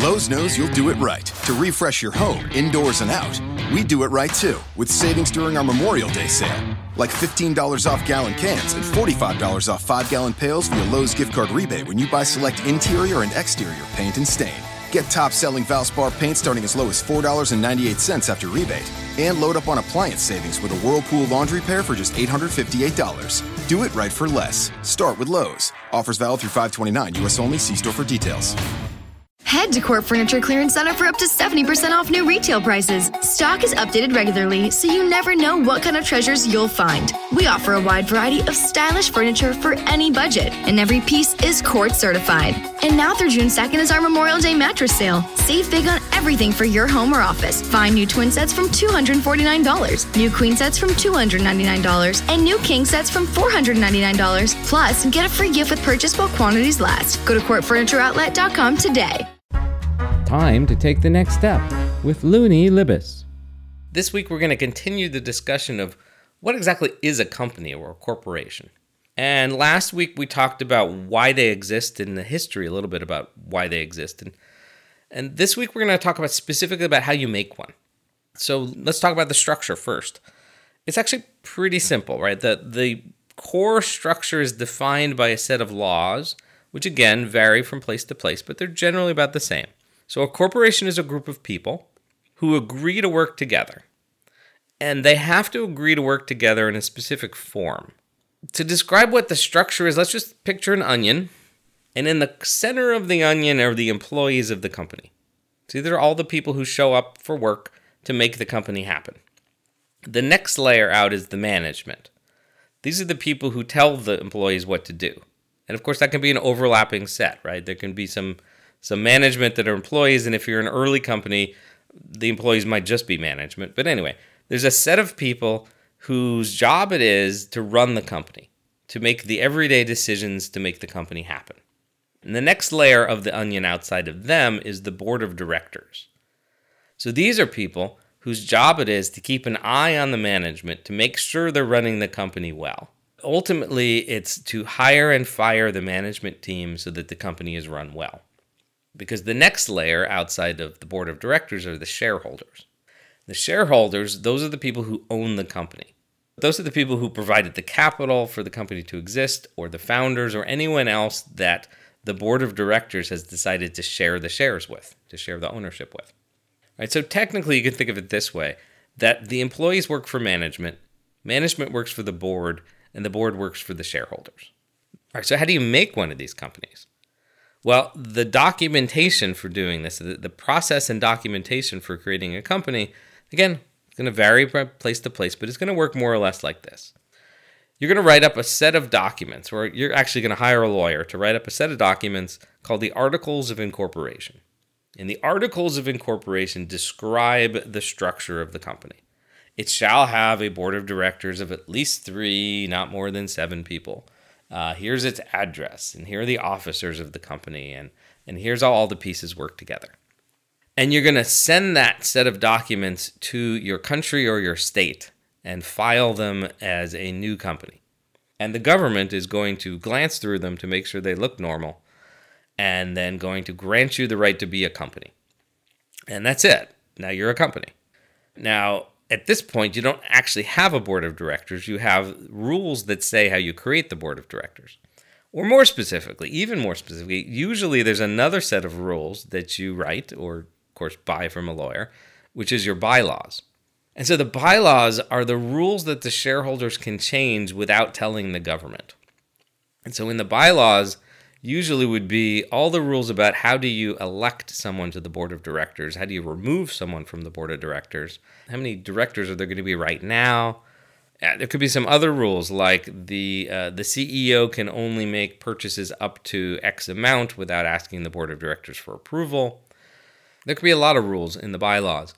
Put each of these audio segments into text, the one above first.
Lowe's knows you'll do it right to refresh your home indoors and out. We do it right too with savings during our Memorial Day sale. Like $15 off gallon cans and $45 off 5 gallon pails via Lowe's gift card rebate when you buy select interior and exterior paint and stain. Get top selling Valspar paint starting as low as $4.98 after rebate. And load up on appliance savings with a Whirlpool laundry pair for just $858. Do it right for less. Start with Lowe's. Offers valid through 529 US only. See store for details. Head to Cort Furniture Clearance Center for up to 70% off new retail prices. Stock is updated regularly, so you never know what kind of treasures you'll find. We offer a wide variety of stylish furniture for any budget, and every piece is Cort certified. And now through June 2nd is our Memorial Day mattress sale. Save big on everything for your home or office. Find new twin sets from $249, new queen sets from $299, and new king sets from $499. Plus, get a free gift with purchase while quantities last. Go to cortfurnitureoutlet.com today. Time to take the next step with Luni Libes. This week, we're going to continue the discussion of what exactly is a company or a corporation. And last week, we talked about why they exist and the history, a little bit about why they exist. And, and this week, we're going to talk about specifically about how you make one. So let's talk about the structure first. It's actually pretty simple, right? The, the core structure is defined by a set of laws, which again vary from place to place, but they're generally about the same. So, a corporation is a group of people who agree to work together. And they have to agree to work together in a specific form. To describe what the structure is, let's just picture an onion. And in the center of the onion are the employees of the company. So, these are all the people who show up for work to make the company happen. The next layer out is the management. These are the people who tell the employees what to do. And of course, that can be an overlapping set, right? There can be some some management that are employees, and if you're an early company, the employees might just be management. But anyway, there's a set of people whose job it is to run the company, to make the everyday decisions to make the company happen. And the next layer of the onion outside of them is the board of directors. So these are people whose job it is to keep an eye on the management to make sure they're running the company well. Ultimately, it's to hire and fire the management team so that the company is run well because the next layer outside of the board of directors are the shareholders. The shareholders, those are the people who own the company. Those are the people who provided the capital for the company to exist, or the founders, or anyone else that the board of directors has decided to share the shares with, to share the ownership with. Right? So technically, you can think of it this way that the employees work for management, management works for the board, and the board works for the shareholders. All right, so how do you make one of these companies? Well, the documentation for doing this, the, the process and documentation for creating a company, again, it's going to vary from place to place, but it's going to work more or less like this. You're going to write up a set of documents, or you're actually going to hire a lawyer to write up a set of documents called the Articles of Incorporation. And the Articles of Incorporation describe the structure of the company. It shall have a board of directors of at least three, not more than seven people uh, here's its address, and here are the officers of the company, and, and here's how all the pieces work together. And you're going to send that set of documents to your country or your state and file them as a new company. And the government is going to glance through them to make sure they look normal and then going to grant you the right to be a company. And that's it. Now you're a company. Now, at this point, you don't actually have a board of directors. You have rules that say how you create the board of directors. Or more specifically, even more specifically, usually there's another set of rules that you write or, of course, buy from a lawyer, which is your bylaws. And so the bylaws are the rules that the shareholders can change without telling the government. And so in the bylaws, usually would be all the rules about how do you elect someone to the board of directors, how do you remove someone from the board of directors, how many directors are there going to be right now. Uh, there could be some other rules like the uh, the CEO can only make purchases up to X amount without asking the board of directors for approval. There could be a lot of rules in the bylaws.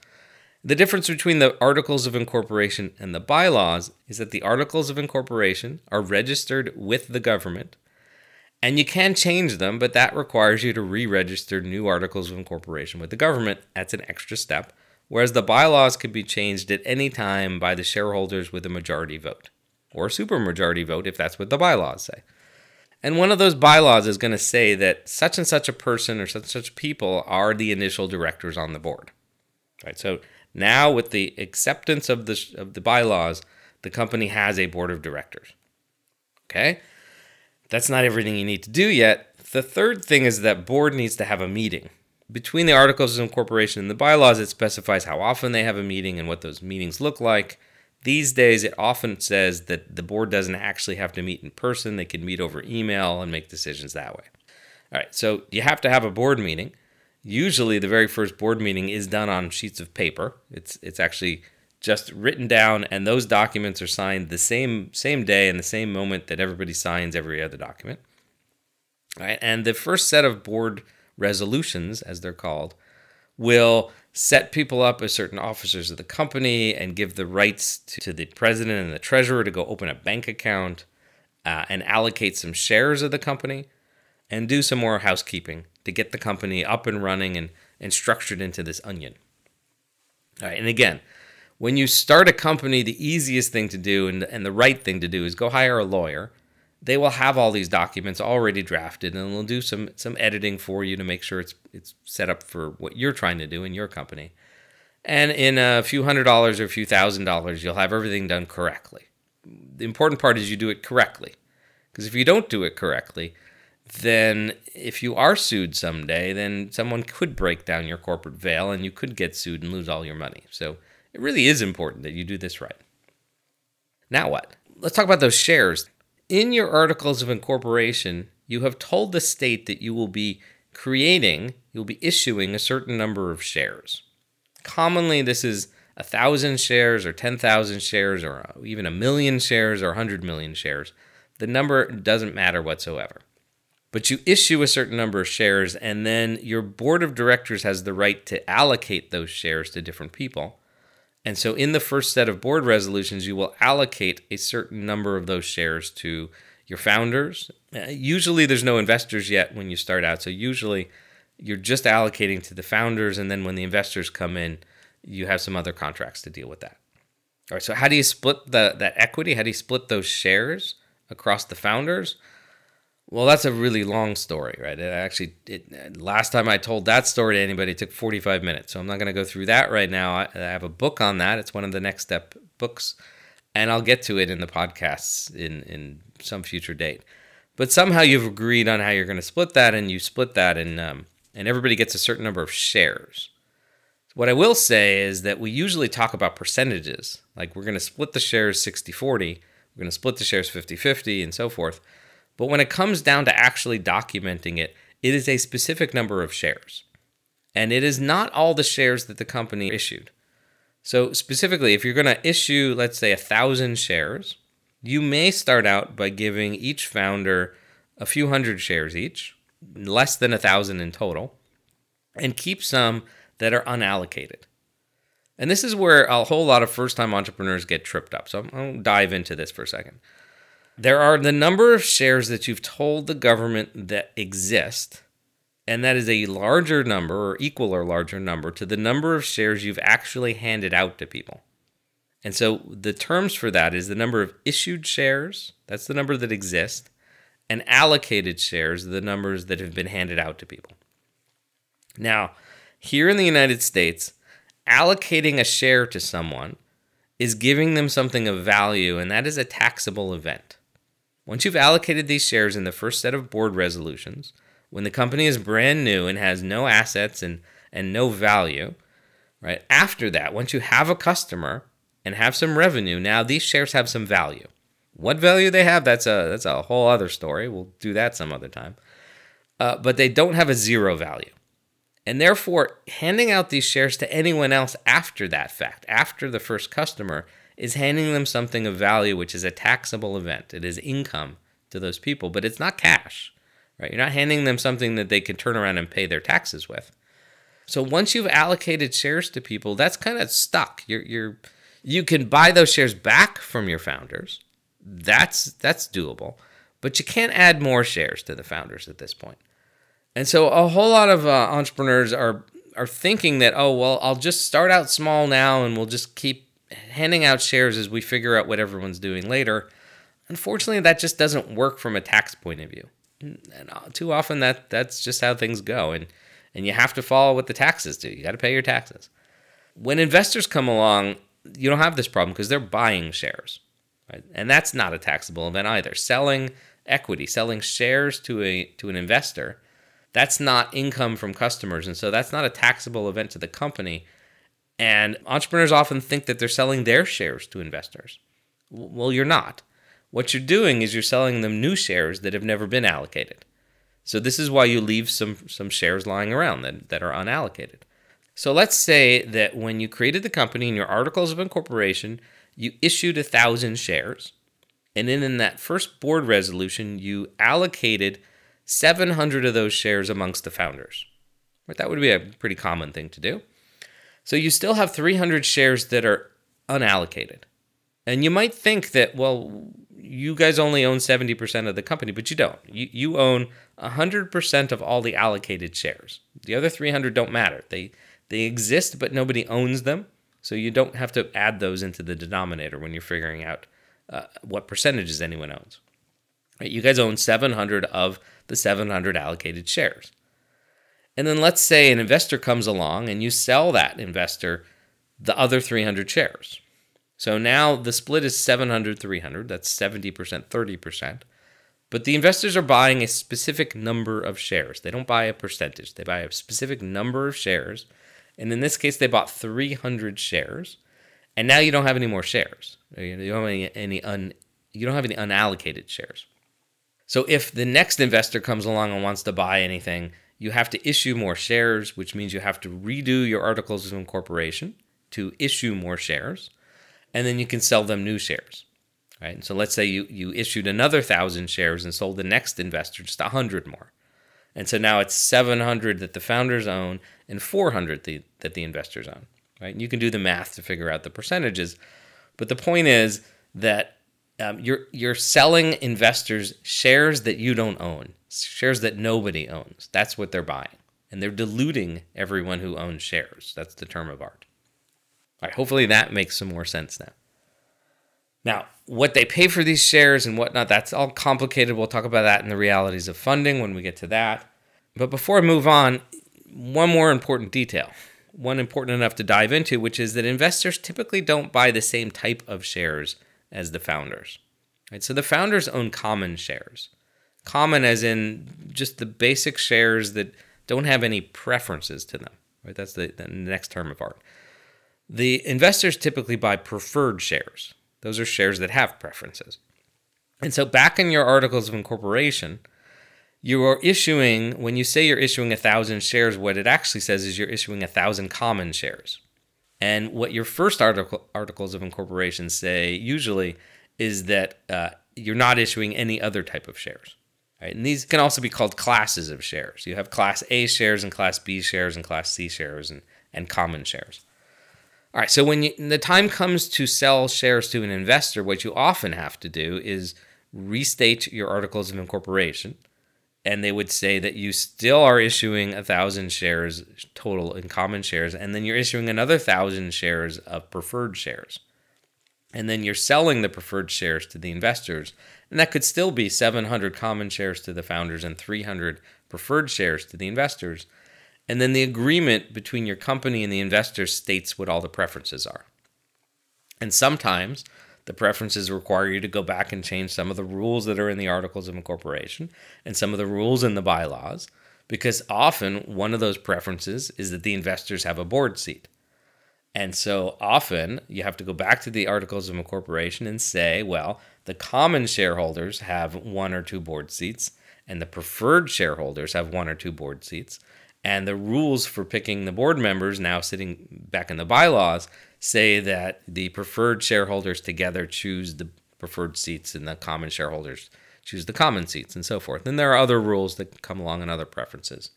The difference between the articles of incorporation and the bylaws is that the articles of incorporation are registered with the government and you can change them, but that requires you to re register new articles of incorporation with the government. That's an extra step. Whereas the bylaws could be changed at any time by the shareholders with a majority vote, or a supermajority vote if that's what the bylaws say. And one of those bylaws is going to say that such and such a person or such and such people are the initial directors on the board. Right. So now with the acceptance of the of the bylaws, the company has a board of directors. Okay? That's not everything you need to do yet. The third thing is that board needs to have a meeting. Between the articles of incorporation and the bylaws, it specifies how often they have a meeting and what those meetings look like. These days, it often says that the board doesn't actually have to meet in person. They can meet over email and make decisions that way. All right, so you have to have a board meeting. Usually, the very first board meeting is done on sheets of paper. It's it's actually just written down, and those documents are signed the same same day and the same moment that everybody signs every other document. Right, and the first set of board resolutions, as they're called, will set people up as certain officers of the company and give the rights to, to the president and the treasurer to go open a bank account uh, and allocate some shares of the company and do some more housekeeping to get the company up and running and, and structured into this onion. All right, and again, when you start a company, the easiest thing to do and, and the right thing to do is go hire a lawyer they will have all these documents already drafted and they'll do some some editing for you to make sure it's it's set up for what you're trying to do in your company. And in a few hundred dollars or a few thousand dollars, you'll have everything done correctly. The important part is you do it correctly. Because if you don't do it correctly, then if you are sued someday, then someone could break down your corporate veil and you could get sued and lose all your money. So it really is important that you do this right. Now what? Let's talk about those shares in your articles of incorporation, you have told the state that you will be creating, you'll be issuing a certain number of shares. Commonly, this is a thousand shares or 10,000 shares or uh, even a million shares or 100 million shares. The number doesn't matter whatsoever. But you issue a certain number of shares, and then your board of directors has the right to allocate those shares to different people. And so, in the first set of board resolutions, you will allocate a certain number of those shares to your founders. Uh, usually, there's no investors yet when you start out. So, usually, you're just allocating to the founders. And then, when the investors come in, you have some other contracts to deal with that. All right. So, how do you split the, that equity? How do you split those shares across the founders? Well, that's a really long story, right? It actually, it, last time I told that story to anybody, it took 45 minutes. So I'm not going to go through that right now. I, I have a book on that. It's one of the next step books, and I'll get to it in the podcasts in in some future date. But somehow you've agreed on how you're going to split that, and you split that, and um, and everybody gets a certain number of shares. What I will say is that we usually talk about percentages, like we're going to split the shares 60 40, we're going to split the shares 50 50, and so forth. But when it comes down to actually documenting it, it is a specific number of shares. And it is not all the shares that the company issued. So, specifically, if you're going to issue, let's say, a thousand shares, you may start out by giving each founder a few hundred shares each, less than a thousand in total, and keep some that are unallocated. And this is where a whole lot of first time entrepreneurs get tripped up. So, I'll dive into this for a second. There are the number of shares that you've told the government that exist, and that is a larger number or equal or larger number to the number of shares you've actually handed out to people. And so the terms for that is the number of issued shares, that's the number that exist, and allocated shares, the numbers that have been handed out to people. Now, here in the United States, allocating a share to someone is giving them something of value, and that is a taxable event. Once you've allocated these shares in the first set of board resolutions, when the company is brand new and has no assets and, and no value, right? After that, once you have a customer and have some revenue, now these shares have some value. What value they have, that's a that's a whole other story. We'll do that some other time. Uh, but they don't have a zero value. And therefore, handing out these shares to anyone else after that fact, after the first customer, is handing them something of value, which is a taxable event. It is income to those people, but it's not cash, right? You're not handing them something that they can turn around and pay their taxes with. So once you've allocated shares to people, that's kind of stuck. You're, you're, you can buy those shares back from your founders. That's that's doable, but you can't add more shares to the founders at this point. And so a whole lot of uh, entrepreneurs are are thinking that oh well I'll just start out small now and we'll just keep handing out shares as we figure out what everyone's doing later. unfortunately, that just doesn't work from a tax point of view. And uh, too often, that that's just how things go, and and you have to follow what the taxes do. You got to pay your taxes. When investors come along, you don't have this problem because they're buying shares, right? and that's not a taxable event either. Selling equity, selling shares to a to an investor, that's not income from customers, and so that's not a taxable event to the company. And entrepreneurs often think that they're selling their shares to investors. Well, you're not. What you're doing is you're selling them new shares that have never been allocated. So this is why you leave some some shares lying around that, that are unallocated. So let's say that when you created the company in your articles of incorporation, you issued a thousand shares. And then in that first board resolution, you allocated 700 of those shares amongst the founders. Right? That would be a pretty common thing to do. So you still have 300 shares that are unallocated. And you might think that, well, you guys only own 70% of the company, but you don't. You, you own 100% of all the allocated shares. The other 300 don't matter. They, they exist, but nobody owns them. So you don't have to add those into the denominator when you're figuring out uh, what percentages anyone owns. Right? You guys own 700 of the 700 allocated shares. And then let's say an investor comes along and you sell that investor the other 300 shares. So now the split is 700 300, that's 70%, 30%. But the investors are buying a specific number of shares. They don't buy a percentage, they buy a specific number of shares. And in this case, they bought 300 shares. And now you don't have any more shares. You don't have any, any un, you don't have any unallocated shares. So if the next investor comes along and wants to buy anything, you have to issue more shares, which means you have to redo your articles of incorporation to issue more shares and then you can sell them new shares. Right? And so let's say you, you issued another thousand shares and sold the next investor just a hundred more. And so now it's 700 that the founders own and 400 the, that the investors own. Right? And you can do the math to figure out the percentages. But the point is that um, you're you're selling investors shares that you don't own, shares that nobody owns. That's what they're buying, and they're diluting everyone who owns shares. That's the term of art. All right, hopefully that makes some more sense now. Now, what they pay for these shares and whatnot, that's all complicated. We'll talk about that in the realities of funding when we get to that. But before I move on, one more important detail, one important enough to dive into, which is that investors typically don't buy the same type of shares as the founders. Right? So the founders own common shares. Common as in just the basic shares that don't have any preferences to them. Right? That's the, the next term of art. The investors typically buy preferred shares. Those are shares that have preferences. And so, back in your articles of incorporation, you are issuing, when you say you're issuing a thousand shares, what it actually says is you're issuing a thousand common shares. And what your first article, articles of incorporation say usually is that uh, you're not issuing any other type of shares. Right? And these can also be called classes of shares. You have Class A shares and Class B shares and Class C shares and, and common shares. All right, so when you, the time comes to sell shares to an investor, what you often have to do is restate your articles of incorporation, and they would say that you still are issuing a thousand shares total in common shares, and then you're issuing another thousand shares of preferred shares, and then you're selling the preferred shares to the investors, and that could still be 700 common shares to the founders and 300 preferred shares to the investors and then the agreement between your company and the investors states what all the preferences are. And sometimes the preferences require you to go back and change some of the rules that are in the articles of incorporation and some of the rules in the bylaws, because often one of those preferences is that the investors have a board seat. And so often you have to go back to the articles of incorporation and say, well, the common shareholders have one or two board seats, and the preferred shareholders have one or two board seats. And the rules for picking the board members, now sitting back in the bylaws, say that the preferred shareholders together choose the preferred seats and the common shareholders choose the common seats and so forth. And there are other rules that come along and other preferences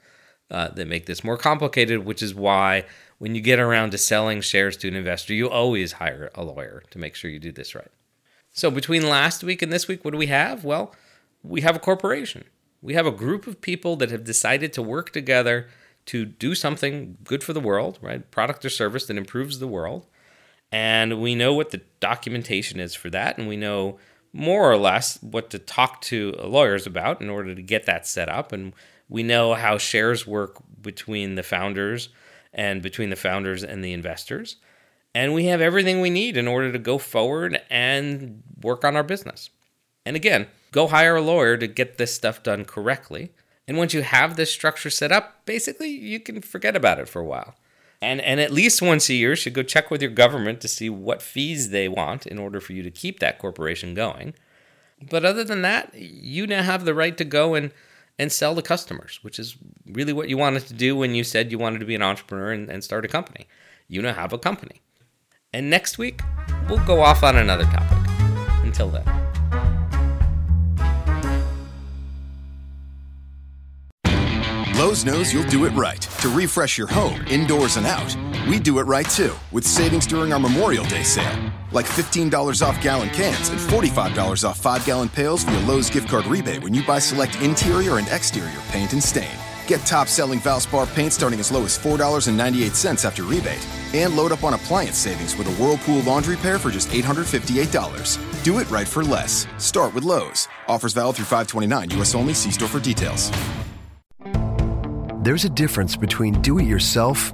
uh, that make this more complicated, which is why when you get around to selling shares to an investor, you always hire a lawyer to make sure you do this right. So between last week and this week, what do we have? Well, we have a corporation. We have a group of people that have decided to work together to do something good for the world, right? Product or service that improves the world. And we know what the documentation is for that. And we know more or less what to talk to lawyers about in order to get that set up. And we know how shares work between the founders and between the founders and the investors. And we have everything we need in order to go forward and work on our business. And again, go hire a lawyer to get this stuff done correctly. And once you have this structure set up, basically you can forget about it for a while. And, and at least once a year, you should go check with your government to see what fees they want in order for you to keep that corporation going. But other than that, you now have the right to go and, and sell to customers, which is really what you wanted to do when you said you wanted to be an entrepreneur and, and start a company. You now have a company. And next week, we'll go off on another topic. Until then. Lowe's knows you'll do it right. To refresh your home, indoors and out, we do it right too, with savings during our Memorial Day sale. Like $15 off gallon cans and $45 off 5 gallon pails via Lowe's gift card rebate when you buy select interior and exterior paint and stain. Get top selling Valspar paint starting as low as $4.98 after rebate. And load up on appliance savings with a Whirlpool laundry pair for just $858. Do it right for less. Start with Lowe's. Offers valid through 529 US only. See store for details. There's a difference between do it yourself